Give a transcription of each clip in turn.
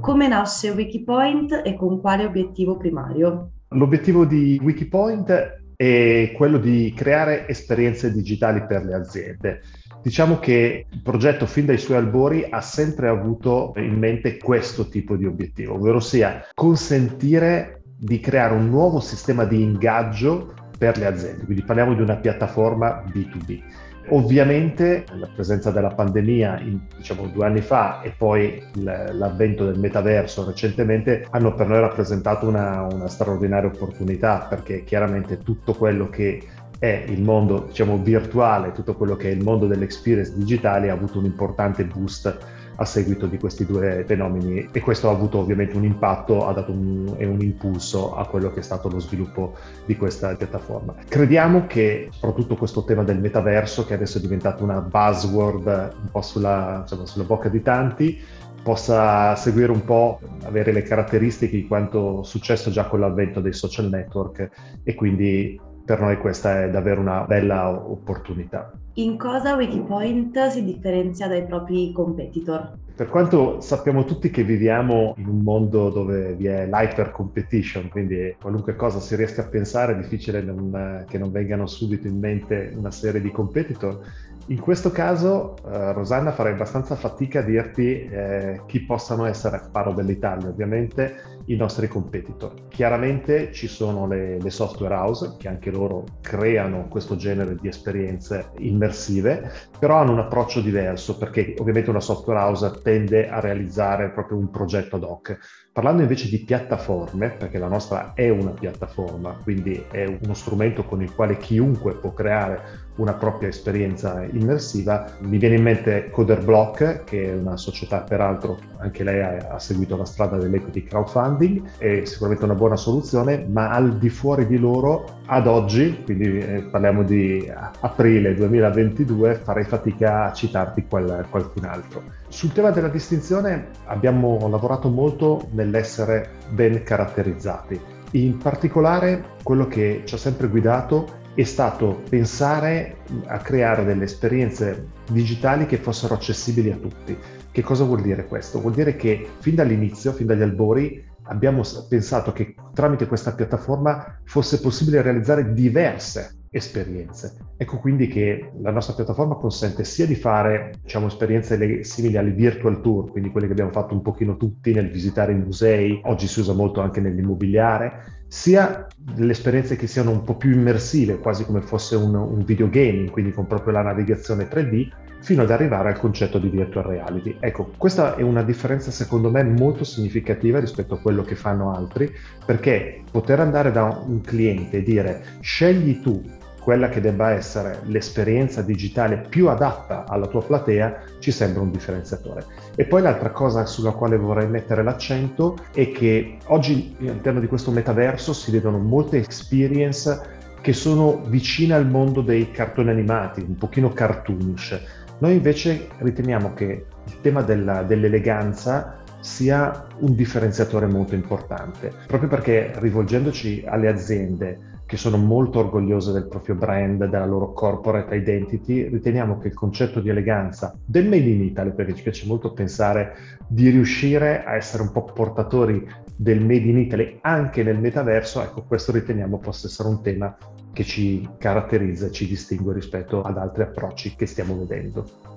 Come nasce Wikipoint e con quale obiettivo primario? L'obiettivo di Wikipoint è quello di creare esperienze digitali per le aziende. Diciamo che il progetto fin dai suoi albori ha sempre avuto in mente questo tipo di obiettivo, ovvero sia consentire di creare un nuovo sistema di ingaggio per le aziende, quindi parliamo di una piattaforma B2B. Ovviamente la presenza della pandemia in, diciamo due anni fa e poi l'avvento del metaverso recentemente hanno per noi rappresentato una, una straordinaria opportunità perché chiaramente tutto quello che è il mondo diciamo virtuale, tutto quello che è il mondo dell'experience digitale ha avuto un importante boost a seguito di questi due fenomeni e questo ha avuto ovviamente un impatto, ha dato un, un impulso a quello che è stato lo sviluppo di questa piattaforma. Crediamo che soprattutto questo tema del metaverso, che adesso è diventato una buzzword un po' sulla, insomma, sulla bocca di tanti, possa seguire un po', avere le caratteristiche di quanto successo già con l'avvento dei social network e quindi per noi questa è davvero una bella opportunità. In cosa Wikipoint si differenzia dai propri competitor? Per quanto sappiamo tutti che viviamo in un mondo dove vi è l'hyper competition, quindi qualunque cosa si riesca a pensare è difficile non, che non vengano subito in mente una serie di competitor, in questo caso, eh, Rosanna, farei abbastanza fatica a dirti eh, chi possano essere, parlo dell'Italia ovviamente, i nostri competitor. Chiaramente ci sono le, le, software house che anche loro creano questo genere di esperienze immersive, però hanno un approccio diverso perché ovviamente una software house tende a realizzare proprio un progetto ad hoc. Parlando invece di piattaforme, perché la nostra è una piattaforma, quindi è uno strumento con il quale chiunque può creare una propria esperienza immersiva. Mi viene in mente Coderblock, che è una società, peraltro anche lei ha, ha seguito la strada dell'equity crowdfunding, è sicuramente una buona soluzione, ma al di fuori di loro, ad oggi, quindi eh, parliamo di aprile 2022, farei fatica a citarti qual, qualcun altro. Sul tema della distinzione abbiamo lavorato molto nell'essere ben caratterizzati. In particolare quello che ci ha sempre guidato è stato pensare a creare delle esperienze digitali che fossero accessibili a tutti. Che cosa vuol dire questo? Vuol dire che fin dall'inizio, fin dagli albori, abbiamo pensato che tramite questa piattaforma fosse possibile realizzare diverse esperienze. Ecco quindi che la nostra piattaforma consente sia di fare diciamo, esperienze simili alle virtual tour, quindi quelle che abbiamo fatto un pochino tutti nel visitare i musei, oggi si usa molto anche nell'immobiliare, sia delle esperienze che siano un po' più immersive, quasi come fosse un, un videogaming, quindi con proprio la navigazione 3D, fino ad arrivare al concetto di virtual reality. Ecco, questa è una differenza secondo me molto significativa rispetto a quello che fanno altri, perché poter andare da un cliente e dire scegli tu quella che debba essere l'esperienza digitale più adatta alla tua platea, ci sembra un differenziatore. E poi l'altra cosa sulla quale vorrei mettere l'accento è che oggi all'interno di questo metaverso si vedono molte experience che sono vicine al mondo dei cartoni animati, un pochino cartoonish. Noi invece riteniamo che il tema della, dell'eleganza sia un differenziatore molto importante, proprio perché rivolgendoci alle aziende che sono molto orgogliose del proprio brand, della loro corporate identity, riteniamo che il concetto di eleganza del Made in Italy, perché ci piace molto pensare di riuscire a essere un po' portatori del Made in Italy anche nel metaverso, ecco questo riteniamo possa essere un tema che ci caratterizza e ci distingue rispetto ad altri approcci che stiamo vedendo.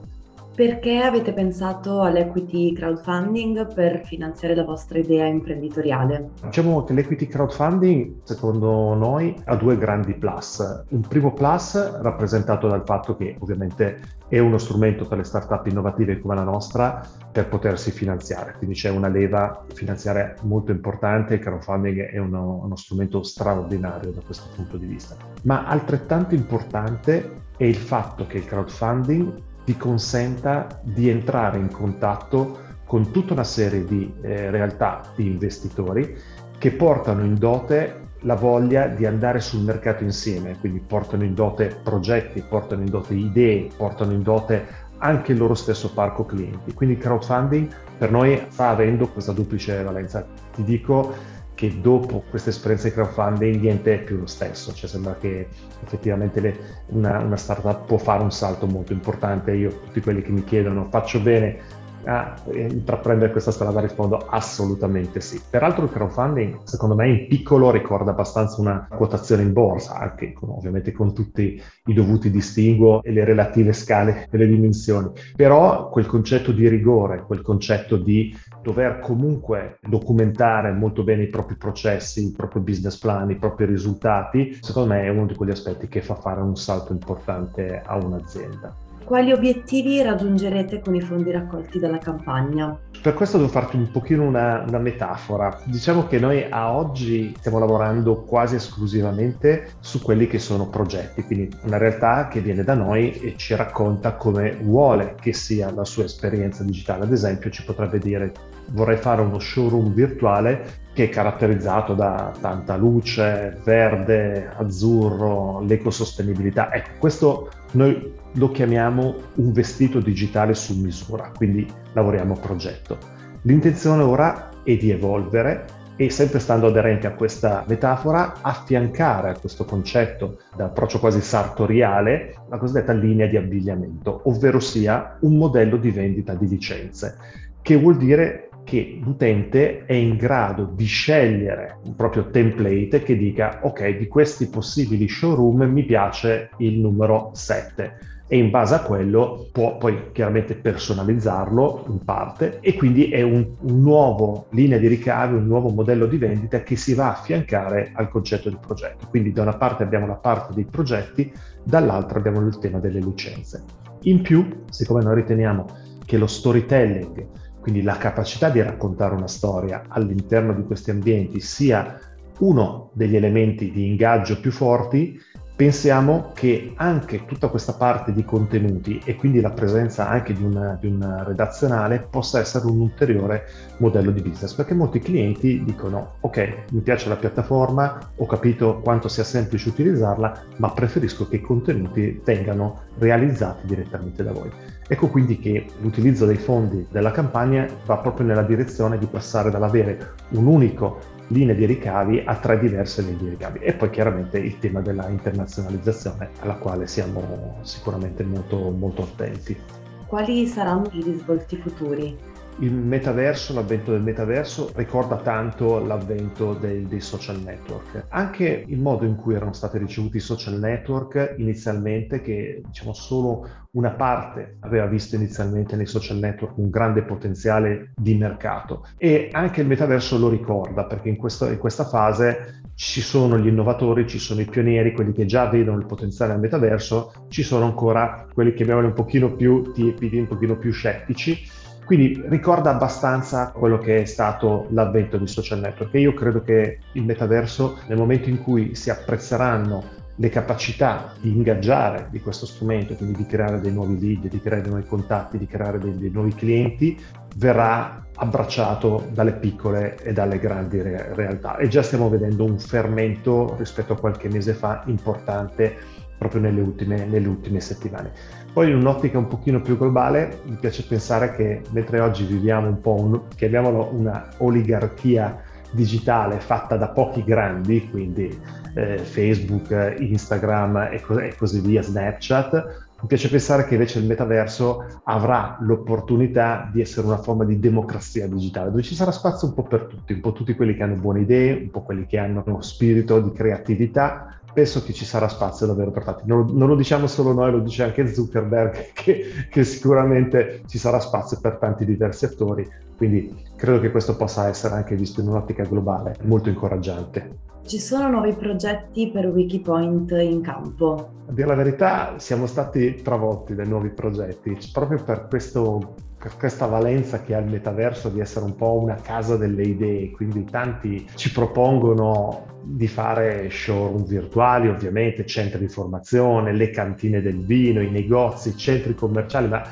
Perché avete pensato all'equity crowdfunding per finanziare la vostra idea imprenditoriale? Diciamo che l'equity crowdfunding, secondo noi, ha due grandi plus. Un primo plus rappresentato dal fatto che ovviamente è uno strumento per le start-up innovative come la nostra per potersi finanziare, quindi c'è una leva finanziaria molto importante, il crowdfunding è uno, uno strumento straordinario da questo punto di vista. Ma altrettanto importante è il fatto che il crowdfunding ti consenta di entrare in contatto con tutta una serie di eh, realtà di investitori che portano in dote la voglia di andare sul mercato insieme, quindi portano in dote progetti, portano in dote idee, portano in dote anche il loro stesso parco clienti. Quindi il crowdfunding per noi sta avendo questa duplice valenza. Ti dico, che dopo questa esperienza di crowdfunding niente è più lo stesso, cioè sembra che effettivamente le, una, una, startup può fare un salto molto importante. Io, tutti quelli che mi chiedono faccio bene a intraprendere questa strada? Rispondo assolutamente sì. Peraltro il crowdfunding, secondo me, in piccolo ricorda abbastanza una quotazione in borsa, anche con, ovviamente con tutti i dovuti distinguo e le relative scale e le dimensioni. Però quel concetto di rigore, quel concetto di dover comunque documentare molto bene i propri processi, i propri business plan, i propri risultati, secondo me è uno di quegli aspetti che fa fare un salto importante a un'azienda. Quali obiettivi raggiungerete con i fondi raccolti dalla campagna? Per questo devo farti un pochino una, una, metafora. Diciamo che noi a oggi stiamo lavorando quasi esclusivamente su quelli che sono progetti, quindi una realtà che viene da noi e ci racconta come vuole che sia la sua esperienza digitale. Ad esempio ci potrebbe dire vorrei fare uno showroom virtuale che è caratterizzato da tanta luce, verde, azzurro, l'ecosostenibilità. Ecco, questo noi lo chiamiamo un vestito digitale su misura, quindi lavoriamo a progetto. L'intenzione ora è di evolvere e sempre stando aderenti a questa metafora, affiancare a questo concetto d'approccio quasi sartoriale la cosiddetta linea di abbigliamento, ovvero sia un modello di vendita di licenze, che vuol dire che l'utente è in grado di scegliere un proprio template che dica ok, di questi possibili showroom mi piace il numero 7 e in base a quello può poi chiaramente personalizzarlo in parte e quindi è un, un nuovo linea di ricavi, un nuovo modello di vendita che si va a affiancare al concetto di progetto. Quindi da una parte abbiamo la parte dei progetti, dall'altra abbiamo il tema delle licenze. In più, siccome noi riteniamo che lo storytelling quindi la capacità di raccontare una storia all'interno di questi ambienti sia uno degli elementi di ingaggio più forti, pensiamo che anche tutta questa parte di contenuti e quindi la presenza anche di una, di una redazionale possa essere un ulteriore modello di business, perché molti clienti dicono ok, mi piace la piattaforma, ho capito quanto sia semplice utilizzarla, ma preferisco che i contenuti vengano realizzati direttamente da voi. Ecco quindi che l'utilizzo dei fondi della campagna va proprio nella direzione di passare dall'avere un unico linea di ricavi a tre diverse linee di ricavi e poi chiaramente il tema della internazionalizzazione alla quale siamo sicuramente molto, molto attenti. Quali saranno i risvolti futuri? Il metaverso, l'avvento del metaverso ricorda tanto l'avvento dei, dei, social network. Anche il modo in cui erano stati ricevuti i social network inizialmente, che diciamo solo una parte aveva visto inizialmente nei social network un grande potenziale di mercato e anche il metaverso lo ricorda perché in, questo, in questa fase ci sono gli innovatori, ci sono i pionieri, quelli che già vedono il potenziale del metaverso, ci sono ancora quelli che abbiamo un pochino più tiepidi, un pochino più scettici quindi ricorda abbastanza quello che è stato l'avvento di social network e io credo che il metaverso nel momento in cui si apprezzeranno le capacità di ingaggiare di questo strumento, quindi di creare dei nuovi lead, di creare dei nuovi contatti, di creare dei, dei nuovi clienti, verrà abbracciato dalle piccole e dalle grandi re- realtà. E già stiamo vedendo un fermento rispetto a qualche mese fa importante proprio nelle ultime, nelle ultime settimane. Poi in un'ottica un pochino più globale mi piace pensare che mentre oggi viviamo un po' un, chiamiamolo una oligarchia digitale fatta da pochi grandi, quindi eh, Facebook, Instagram e, co- e così via, Snapchat, mi piace pensare che invece il metaverso avrà l'opportunità di essere una forma di democrazia digitale, dove ci sarà spazio un po' per tutti, un po' tutti quelli che hanno buone idee, un po' quelli che hanno uno spirito di creatività, penso che ci sarà spazio davvero per tanti. Non, non, lo diciamo solo noi, lo dice anche Zuckerberg, che, che, sicuramente ci sarà spazio per tanti diversi attori, quindi credo che questo possa essere anche visto in un'ottica globale molto incoraggiante. Ci sono nuovi progetti per Wikipoint in campo? A dire la verità, siamo stati travolti dai nuovi progetti, proprio per, questo, questa valenza che ha il metaverso di essere un po' una casa delle idee, quindi tanti ci propongono di fare showroom virtuali, ovviamente, centri di formazione, le cantine del vino, i negozi, i centri commerciali, ma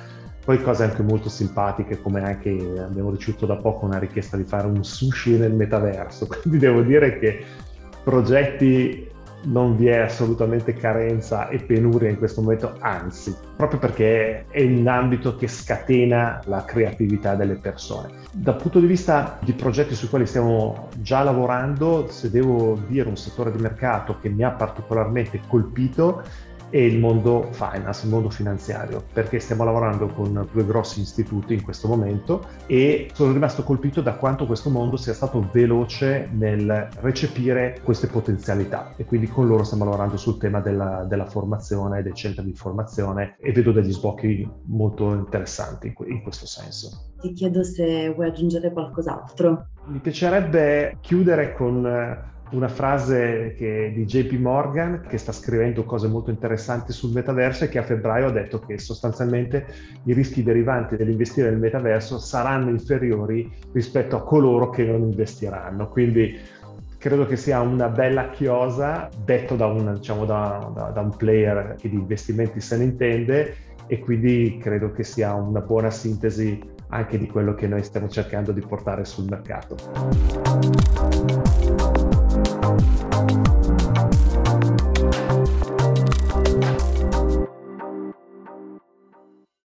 poi cose anche molto simpatiche, come anche abbiamo ricevuto da poco una richiesta di fare un sushi nel metaverso, quindi devo dire che progetti non vi è assolutamente carenza e penuria in questo momento, anzi, proprio perché è un ambito che scatena la creatività delle persone. Dal punto di vista di progetti sui quali stiamo già lavorando, se devo dire un settore di mercato che mi ha particolarmente colpito, e il mondo finance, il mondo finanziario, perché stiamo lavorando con due grossi istituti in questo momento e sono rimasto colpito da quanto questo mondo sia stato veloce nel recepire queste potenzialità e quindi con loro stiamo lavorando sul tema della, della formazione, dei centri di formazione e vedo degli sbocchi molto interessanti in questo senso. Ti chiedo se vuoi aggiungere qualcos'altro. Mi piacerebbe chiudere con una frase di JP Morgan che sta scrivendo cose molto interessanti sul metaverso e che a febbraio ha detto che sostanzialmente i rischi derivanti dall'investire nel metaverso saranno inferiori rispetto a coloro che non investiranno. Quindi credo che sia una bella chiosa, detto da un, diciamo, da, da, da un player che di investimenti se ne intende e quindi credo che sia una buona sintesi anche di quello che noi stiamo cercando di portare sul mercato.